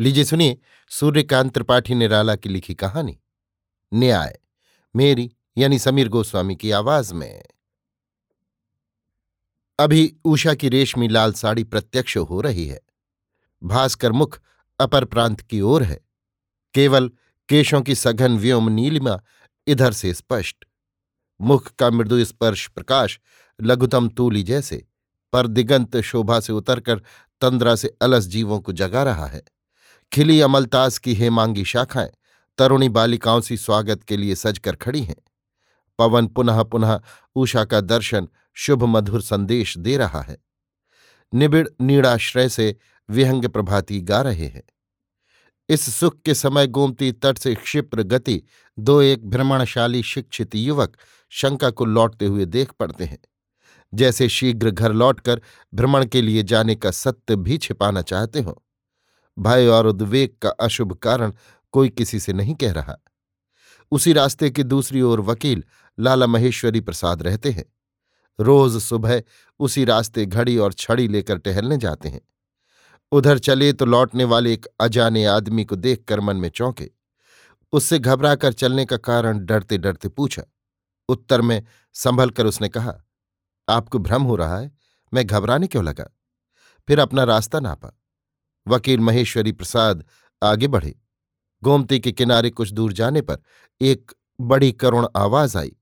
लीजिए सुनिए, सूर्यकांत त्रिपाठी निराला की लिखी कहानी। न्याय, मेरी यानी समीर गोस्वामी की आवाज़ में। अभी उषा की रेशमी लाल साड़ी प्रत्यक्ष हो रही है। भास्कर मुख अपर प्रांत की ओर है। केवल केशों की सघन व्योम नीलिमा इधर से स्पष्ट। मुख का मृदु स्पर्श प्रकाश लघुतम तूली जैसे, पर दिगंत शोभा से उतरकर तंद्रा से अलस जीवों को जगा रहा है। खिली अमलतास की हेमांगी शाखाएँ तरुणी बालिकाओं सी स्वागत के लिए सजकर खड़ी हैं। पवन पुनः पुनः उषा का दर्शन शुभ मधुर संदेश दे रहा है। निबिड़ नीड़ाश्रय से विहंग प्रभाती गा रहे हैं। इस सुख के समय गोमती तट से क्षिप्र गति दो एक भ्रमणशाली शिक्षित युवक शंका को लौटते हुए देख पड़ते हैं। जैसे शीघ्र घर लौटकर भ्रमण के लिए जाने का सत्य भी छिपाना चाहते हों। भय और उद्वेग का अशुभ कारण कोई किसी से नहीं कह रहा। उसी रास्ते की दूसरी ओर वकील लाला महेश्वरी प्रसाद रहते हैं। रोज सुबह उसी रास्ते घड़ी और छड़ी लेकर टहलने जाते हैं। उधर चले तो लौटने वाले एक अजाने आदमी को देखकर मन में चौंके। उससे घबराकर चलने का कारण डरते डरते पूछा। उत्तर में संभल कर उसने कहा, आपको भ्रम हो रहा है? मैं घबराने क्यों लगा? फिर अपना रास्ता नापा। वकील महेश्वरी प्रसाद आगे बढ़े। गोमती के किनारे कुछ दूर जाने पर एक बड़ी करुण आवाज़ आई,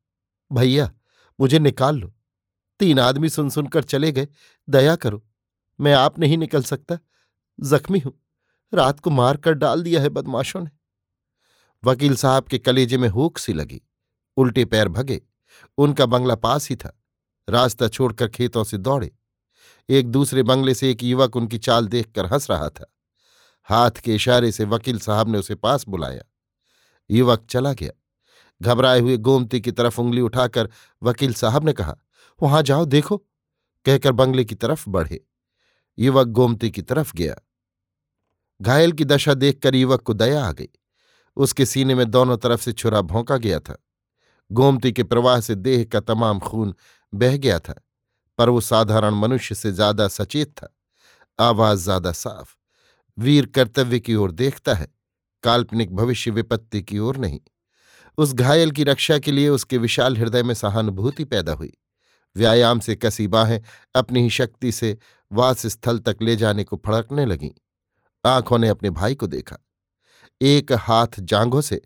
भैया, मुझे निकाल लो। तीन आदमी सुन सुनकर चले गए, दया करो, मैं आप नहीं निकल सकता, जख्मी हूँ, रात को मार कर डाल दिया है बदमाशों ने। वकील साहब के कलेजे में हुक सी लगी, उल्टे पैर भगे, उनका बंगला पास ही था, रास्ता छोड़कर खेतों से दौड़े। एक दूसरे बंगले से एक युवक उनकी चाल देखकर हंस रहा था। हाथ के इशारे से वकील साहब ने उसे पास बुलाया। युवक चला गया। घबराए हुए गोमती की तरफ़ उंगली उठाकर वकील साहब ने कहा, वहाँ जाओ, देखो। कहकर बंगले की तरफ़ बढ़े। युवक गोमती की तरफ़ गया। घायल की दशा देखकर युवक को दया आ गई। उसके सीने में दोनों तरफ़ से छुरा भोंका गया था। गोमती के प्रवाह से देह का तमाम खून बह गया था। पर वो साधारण मनुष्य से ज़्यादा सचेत था। आवाज़ ज़्यादा साफ़, वीर कर्तव्य की ओर देखता है, काल्पनिक भविष्य विपत्ति की ओर नहीं। उस घायल की रक्षा के लिए उसके विशाल हृदय में सहानुभूति पैदा हुई। व्यायाम से कसी बाहें अपनी ही शक्ति से वास स्थल तक ले जाने को फड़कने लगीं। आँखों ने अपने भाई को देखा। एक हाथ जांघों से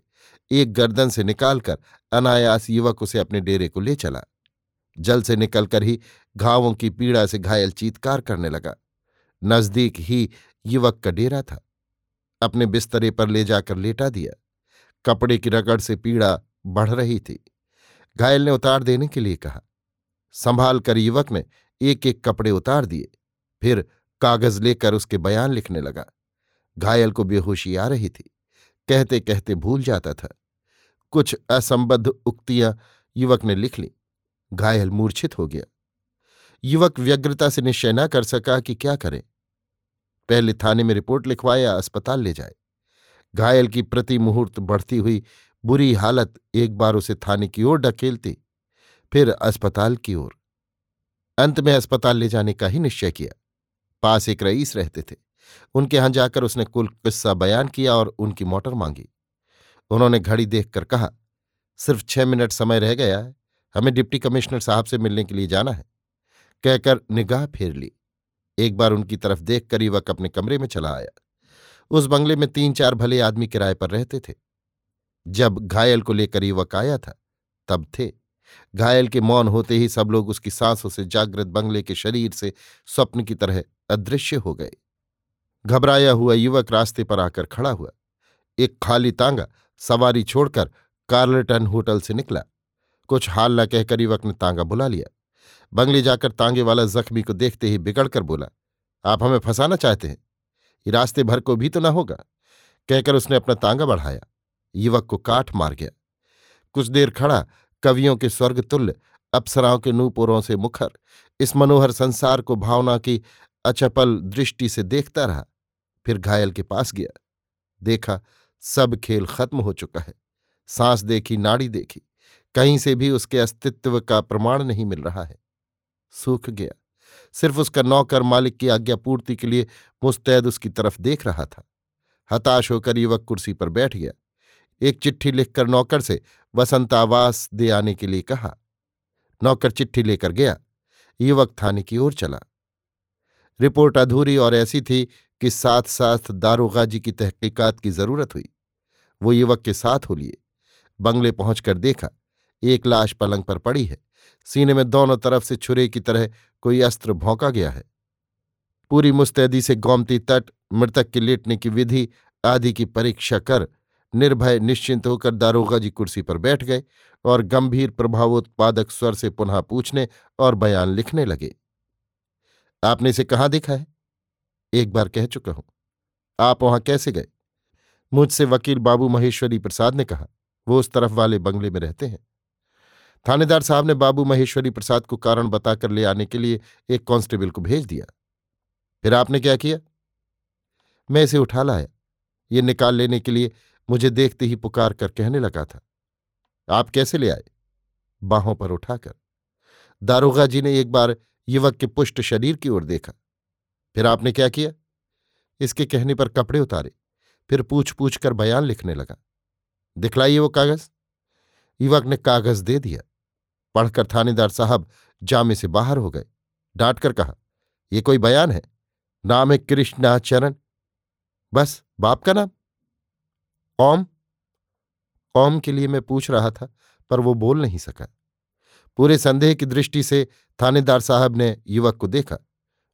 एक गर्दन से निकालकर अनायास युवक उसे अपने डेरे को ले चला। जल से निकलकर ही घावों की पीड़ा से घायल चीतकार करने लगा। नज़दीक ही युवक का डेरा था। अपने बिस्तरे पर ले जाकर लेटा दिया। कपड़े की रगड़ से पीड़ा बढ़ रही थी। घायल ने उतार देने के लिए कहा। संभाल कर युवक ने एक एक कपड़े उतार दिए। फिर कागज़ लेकर उसके बयान लिखने लगा। घायल को बेहोशी आ रही थी। कहते कहते भूल जाता था। कुछ असंबद्ध उक्तियाँ युवक ने लिख ली। घायल मूर्छित हो गया। युवक व्यग्रता से निश्चय न कर सका कि क्या करे। पहले थाने में रिपोर्ट लिखवाए, या अस्पताल ले जाए। घायल की प्रति मुहूर्त बढ़ती हुई बुरी हालत एक बार उसे थाने की ओर ढकेलती फिर अस्पताल की ओर। अंत में अस्पताल ले जाने का ही निश्चय किया। पास एक रईस रहते थे। उनके यहाँ जाकर उसने कुल किस्सा बयान किया और उनकी मोटर मांगी। उन्होंने घड़ी देखकर कहा, सिर्फ़ छह मिनट समय रह गया है। हमें डिप्टी कमिश्नर साहब से मिलने के लिए जाना है। कहकर निगाह फेर ली। एक बार उनकी तरफ़ देखकर युवक अपने कमरे में चला आया। उस बंगले में तीन चार भले आदमी किराए पर रहते थे। जब घायल को लेकर युवक आया था, तब थे। घायल के मौन होते ही सब लोग उसकी सांसों से जागृत बंगले के शरीर से स्वप्न की तरह अदृश्य हो गए। घबराया हुआ युवक रास्ते पर आकर खड़ा हुआ। एक खाली तांगा सवारी छोड़कर कार्लटन होटल से निकला। कुछ हाल न कहकर युवक ने तांगा बुला लिया। बंगले जाकर तांगे वाला जख्मी को देखते ही बिगड़कर बोला, आप हमें फंसाना चाहते हैं? रास्ते भर को भी तो ना होगा? कहकर उसने अपना तांगा बढ़ाया। युवक को काठ मार गया। कुछ देर खड़ा, कवियों के स्वर्ग तुल्य अप्सराओं के नूपुरों से मुखर, इस मनोहर संसार को भावना की अचपल दृष्टि से देखता रहा, फिर घायल के पास गया। देखा, सब खेल खत्म हो चुका है। सांस देखी, नाड़ी देखी, कहीं से भी उसके अस्तित्व का प्रमाण नहीं मिल रहा है। सूख गया। सिर्फ़ उसका नौकर मालिक की आज्ञा पूर्ति के लिए मुस्तैद उसकी तरफ़ देख रहा था। हताश होकर युवक कुर्सी पर बैठ गया। एक चिट्ठी लिखकर नौकर से वसंतावास दे आने के लिए कहा। नौकर चिट्ठी लेकर गया। युवक थाने की ओर चला। रिपोर्ट अधूरी और ऐसी थी कि साथ साथ दारोगा जी की तहकीकात की ज़रूरत हुई। वो युवक के साथ हो लिए। बंगले पहुंचकर देखा। एक लाश पलंग पर पड़ी है। सीने में दोनों तरफ़ से छुरे की तरह कोई अस्त्र भौंका गया है। पूरी मुस्तैदी से गोमती तट, मृतक के लेटने की विधि, आदि की परीक्षा कर निर्भय निश्चिंत होकर दारोगा जी कुर्सी पर बैठ गए और गंभीर प्रभावोत्पादक स्वर से पुनः पूछने और बयान लिखने लगे। आपने इसे कहाँ देखा है? एक बार कह चुका हूँ। आप वहाँ कैसे गए? मुझसे वकील बाबू महेश्वरी प्रसाद ने कहा। वो उस तरफ़ वाले बंगले में रहते हैं। थानेदार साहब ने बाबू महेश्वरी प्रसाद को कारण बताकर ले आने के लिए एक कांस्टेबल को भेज दिया। फिर आपने क्या किया? मैं इसे उठा लाया। ये निकाल लेने के लिए मुझे देखते ही पुकार कर कहने लगा था, आप कैसे ले आए? बाहों पर उठाकर। दारोगा जी ने एक बार युवक के पुष्ट शरीर की ओर देखा। फिर आपने क्या किया? इसके कहने पर कपड़े उतारे। फिर पूछ पूछ कर बयान लिखने लगा। दिखलाइए वो कागज़? युवक ने कागज़ दे दिया। पढ़कर थानेदार साहब जामे से बाहर हो गए। डांट कर कहा, ये कोई बयान है? नाम है कृष्णाचरण। बस, बाप का नाम? कौम कौम के लिए मैं पूछ रहा था, पर वो बोल नहीं सका। पूरे संदेह की दृष्टि से थानेदार साहब ने युवक को देखा।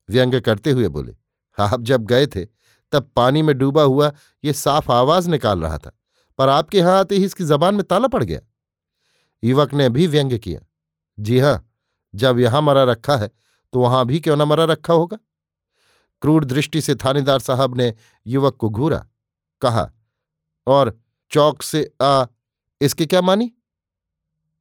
व्यंग करते हुए बोले, आप जब गए थे, तब पानी में डूबा हुआ ये साफ़ आवाज़ निकाल रहा था, पर आपके यहाँ आते ही इसकी जबान में ताला पड़ गया। युवक ने भी व्यंग किया। जी हाँ, जब यहाँ मरा रखा है तो वहाँ भी क्यों न मरा रखा होगा? क्रूर दृष्टि से थानेदार साहब ने युवक को घूरा, कहा, और चौक से आ, इसके क्या मानी?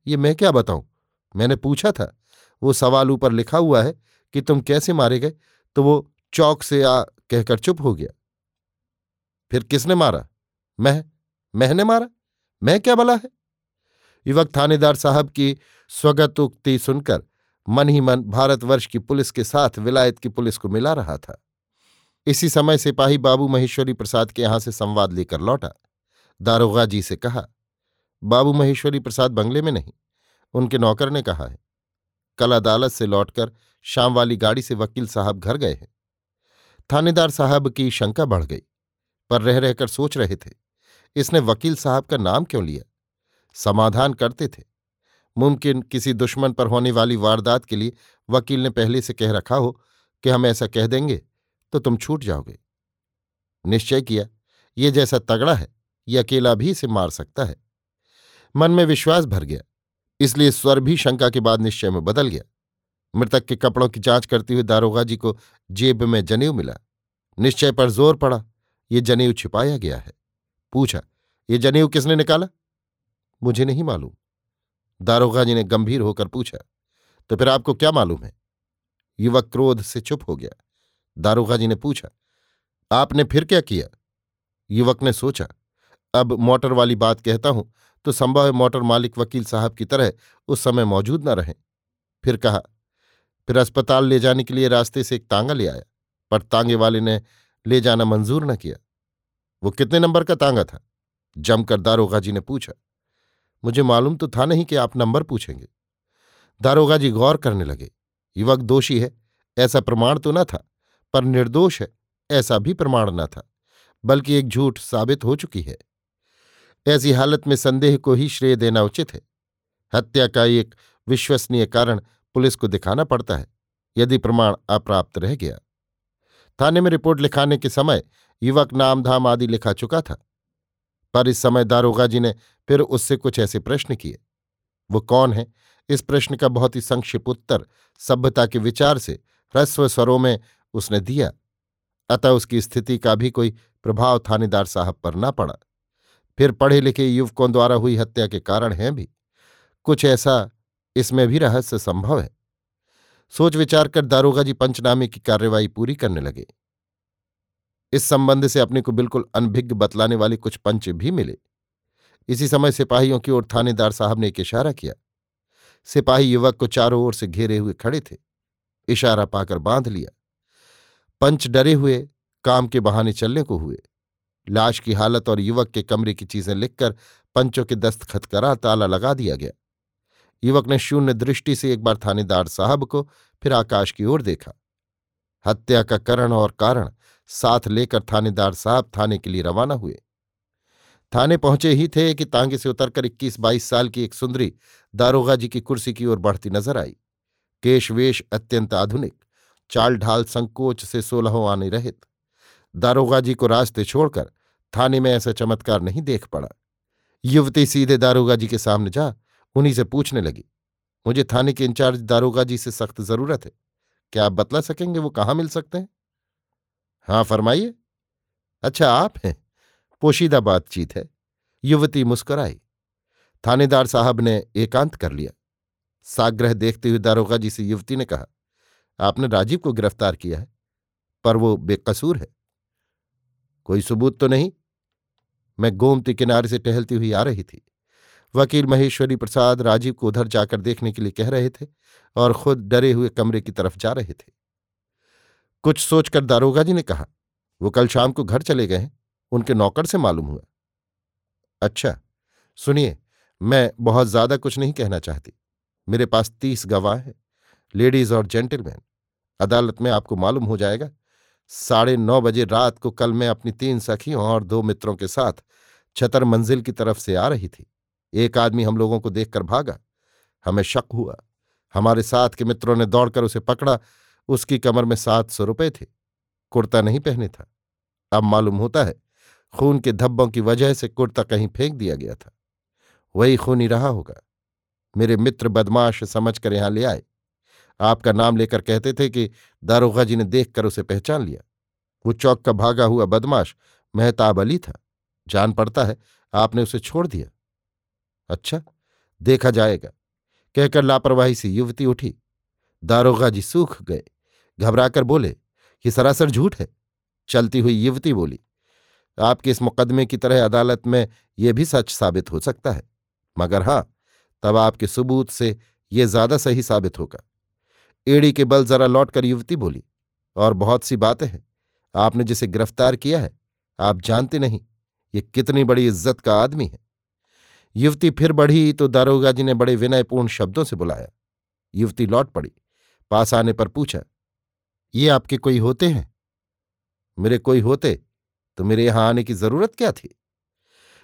ये मैं क्या बताऊँ? मैंने पूछा था। वो सवाल ऊपर लिखा हुआ है कि तुम कैसे मारे गए तो वो चौक से आ कहकर चुप हो गया। फिर किसने मारा? मैं? मैंने मारा? मैं क्या बला है? युवक थानेदार साहब की स्वगत उक्ति सुनकर मन ही मन भारतवर्ष की पुलिस के साथ विलायत की पुलिस को मिला रहा था। इसी समय सिपाही बाबू महेश्वरी प्रसाद के यहाँ से संवाद लेकर लौटा। दारोगा जी से कहा, बाबू महेश्वरी प्रसाद बंगले में नहीं, उनके नौकर ने कहा है। कल अदालत से लौटकर शाम वाली गाड़ी से वकील साहब घर गए हैं। थानेदार साहब की शंका बढ़ गई, पर रह रहकर सोच रहे थे, इसने वकील साहब का नाम क्यों लिया? समाधान करते थे। मुमकिन किसी दुश्मन पर होने वाली वारदात के लिए वकील ने पहले से कह रखा हो कि हम ऐसा कह देंगे तो तुम छूट जाओगे। निश्चय किया, ये जैसा तगड़ा है, ये अकेला भी इसे मार सकता है। मन में विश्वास भर गया, इसलिए स्वर भी शंका के बाद निश्चय में बदल गया। मृतक के कपड़ों की जाँच करते हुए दारोगा जी को जेब में जनेऊ मिला। निश्चय पर ज़ोर पड़ा, ये जनेऊ छिपाया गया है। पूछा, ये जनेऊ किसने निकाला? मुझे नहीं मालूम। दारोगा जी ने गंभीर होकर पूछा तो फिर आपको क्या मालूम है? युवक क्रोध से चुप हो गया। दारोगा जी ने पूछा, आपने फिर क्या किया? युवक ने सोचा, अब मोटर वाली बात कहता हूँ तो संभव है मोटर मालिक वकील साहब की तरह उस समय मौजूद न रहें। फिर कहा, फिर अस्पताल ले जाने के लिए रास्ते से एक तांगा ले आया, पर तांगे वाले ने ले जाना मंजूर न किया। वो कितने नंबर का तांगा था? जमकर दारोगा जी ने पूछा मुझे मालूम तो था नहीं कि आप नंबर पूछेंगे। दारोगा जी गौर करने लगे। युवक दोषी है, ऐसा प्रमाण तो न था, पर निर्दोष है, ऐसा भी प्रमाण न था, बल्कि एक झूठ साबित हो चुकी है। ऐसी हालत में संदेह को ही श्रेय देना उचित है। हत्या का एक विश्वसनीय कारण पुलिस को दिखाना पड़ता है, यदि प्रमाण अप्राप्त रह गया। थाने में रिपोर्ट लिखाने के समय युवक नामधाम आदि लिखा चुका था। पर इस समय दारोगा जी ने फिर उससे कुछ ऐसे प्रश्न किए। वो कौन है? इस प्रश्न का बहुत ही संक्षिप्त उत्तर सभ्यता के विचार से ह्रस्व स्वरों में उसने दिया। अतः उसकी स्थिति का भी कोई प्रभाव थानेदार साहब पर न पड़ा। फिर पढ़े लिखे युवकों द्वारा हुई हत्या के कारण हैं भी। कुछ ऐसा इसमें भी रहस्य संभव है। सोच विचार कर दारोगा जी पंचनामे की कार्यवाही पूरी करने लगे। इस संबंध से अपने को बिल्कुल अनभिज्ञ बतलाने वाले कुछ पंच भी मिले। इसी समय सिपाहियों की ओर थानेदार साहब ने एक इशारा किया। सिपाही युवक को चारों ओर से घेरे हुए खड़े थे। इशारा पाकर बाँध लिया। पंच डरे हुए, काम के बहाने चलने को हुए। लाश की हालत और युवक के कमरे की चीज़ें लिखकर पंचों के दस्तखत करा ताला लगा दिया गया। युवक ने शून्य दृष्टि से एक बार थानेदार साहब को फिर आकाश की ओर देखा। हत्या का करण और कारण साथ लेकर थानेदार साहब थाने के लिए रवाना हुए। थाने पहुँचे ही थे कि तांगे से उतरकर इक्कीस बाईस साल की एक सुंदरी दारोगा जी की कुर्सी की ओर बढ़ती नज़र आई। केशवेश अत्यंत आधुनिक, चाल ढाल संकोच से सोलहों आने रहित। दारोगा जी को रास्ते छोड़कर थाने में ऐसा चमत्कार नहीं देख पड़ा। युवती सीधे दारोगा जी के सामने जा उन्हीं से पूछने लगी, मुझे थाने के इंचार्ज दारोगा जी से सख्त ज़रूरत है। क्या आप बतला सकेंगे वो कहाँ मिल सकते हैं? हाँ फरमाइए। अच्छा आप हैं। पोशीदा बातचीत है। युवती मुस्कुराई। थानेदार साहब ने एकांत कर लिया। साग्रह देखते हुए दारोगा जी से युवती ने कहा, आपने राजीव को गिरफ़्तार किया है, पर वो बेकसूर है। कोई सबूत तो नहीं? मैं गोमती किनारे से टहलती हुई आ रही थी। वकील महेश्वरी प्रसाद राजीव को उधर जाकर देखने के लिए कह रहे थे और खुद डरे हुए कमरे की तरफ़ जा रहे थे। कुछ सोचकर दारोगा जी ने कहा, वो कल शाम को घर चले गए हैं। उनके नौकर से मालूम हुआ। अच्छा सुनिए, मैं बहुत ज़्यादा कुछ नहीं कहना चाहती। मेरे पास तीस गवाह हैं, लेडीज़ और जेंटलमैन। अदालत में आपको मालूम हो जाएगा, साढ़े नौ बजे रात को कल मैं अपनी तीन सखियों और दो मित्रों के साथ छतर मंजिल की तरफ़ से आ रही थी। एक आदमी हम लोगों को देखकर भागा। हमें शक हुआ। हमारे साथ के मित्रों ने दौड़कर उसे पकड़ा। उसकी कमर में सात सौ रुपये थे। कुर्ता नहीं पहने था। अब मालूम होता है, खून के धब्बों की वजह से कुर्ता कहीं फेंक दिया गया था। वही खून रहा होगा। मेरे मित्र बदमाश समझकर यहाँ ले आए। आपका नाम लेकर कहते थे कि दारोगा जी ने देखकर उसे पहचान लिया। वो चौक का भागा हुआ बदमाश मेहताब अली था। जान पड़ता है, आपने उसे छोड़ दिया। अच्छा देखा जाएगा। कहकर लापरवाही से युवती उठी। दारोगा जी सूख गए। घबराकर बोले, ये सरासर झूठ है। चलती हुई युवती बोली, आपके इस मुकदमे की तरह अदालत में यह भी सच साबित हो सकता है। मगर हाँ, तब आपके सबूत से ये ज़्यादा सही साबित होगा। एड़ी के बल जरा लौटकर युवती बोली, और बहुत सी बातें हैं। आपने जिसे गिरफ़्तार किया है, आप जानते नहीं, ये कितनी बड़ी इज़्ज़त का आदमी है। युवती फिर बढ़ी तो दारोगा जी ने बड़े विनयपूर्ण शब्दों से बुलाया। युवती लौट पड़ी, पास आने पर पूछा ये आपके कोई होते हैं? मेरे कोई होते? तो मेरे यहाँ आने की ज़रूरत क्या थी?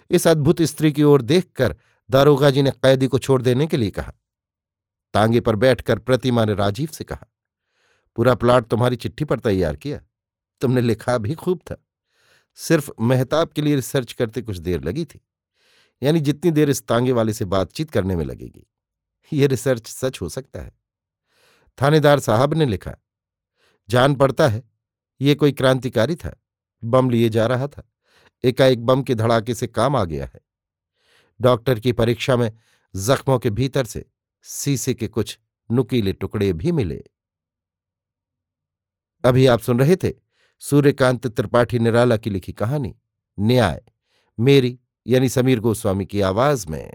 इस अद्भुत स्त्री की ओर देखकर दारोगा जी ने कैदी को छोड़ देने के लिए कहा। तांगे पर बैठकर प्रतिमा ने राजीव से कहा, पूरा प्लाट तुम्हारी चिट्ठी पर तैयार किया। तुमने लिखा भी खूब था। सिर्फ़ मेहताब के लिए रिसर्च करते कुछ देर लगी थी। यानी जितनी देर इस तांगे वाले से बातचीत करने में लगेगी। ये रिसर्च सच हो सकता है। थानेदार साहब ने लिखा जान पड़ता है। ये कोई क्रांतिकारी था। बम लिए जा रहा था। एकाएक बम के धड़ाके से काम आ गया है। डॉक्टर की परीक्षा में जख्मों के भीतर से सीसे के कुछ नुकीले टुकड़े भी मिले। अभी आप सुन रहे थे सूर्यकांत त्रिपाठी निराला की लिखी कहानी, न्याय, मेरी यानी समीर गोस्वामी की आवाज़ में।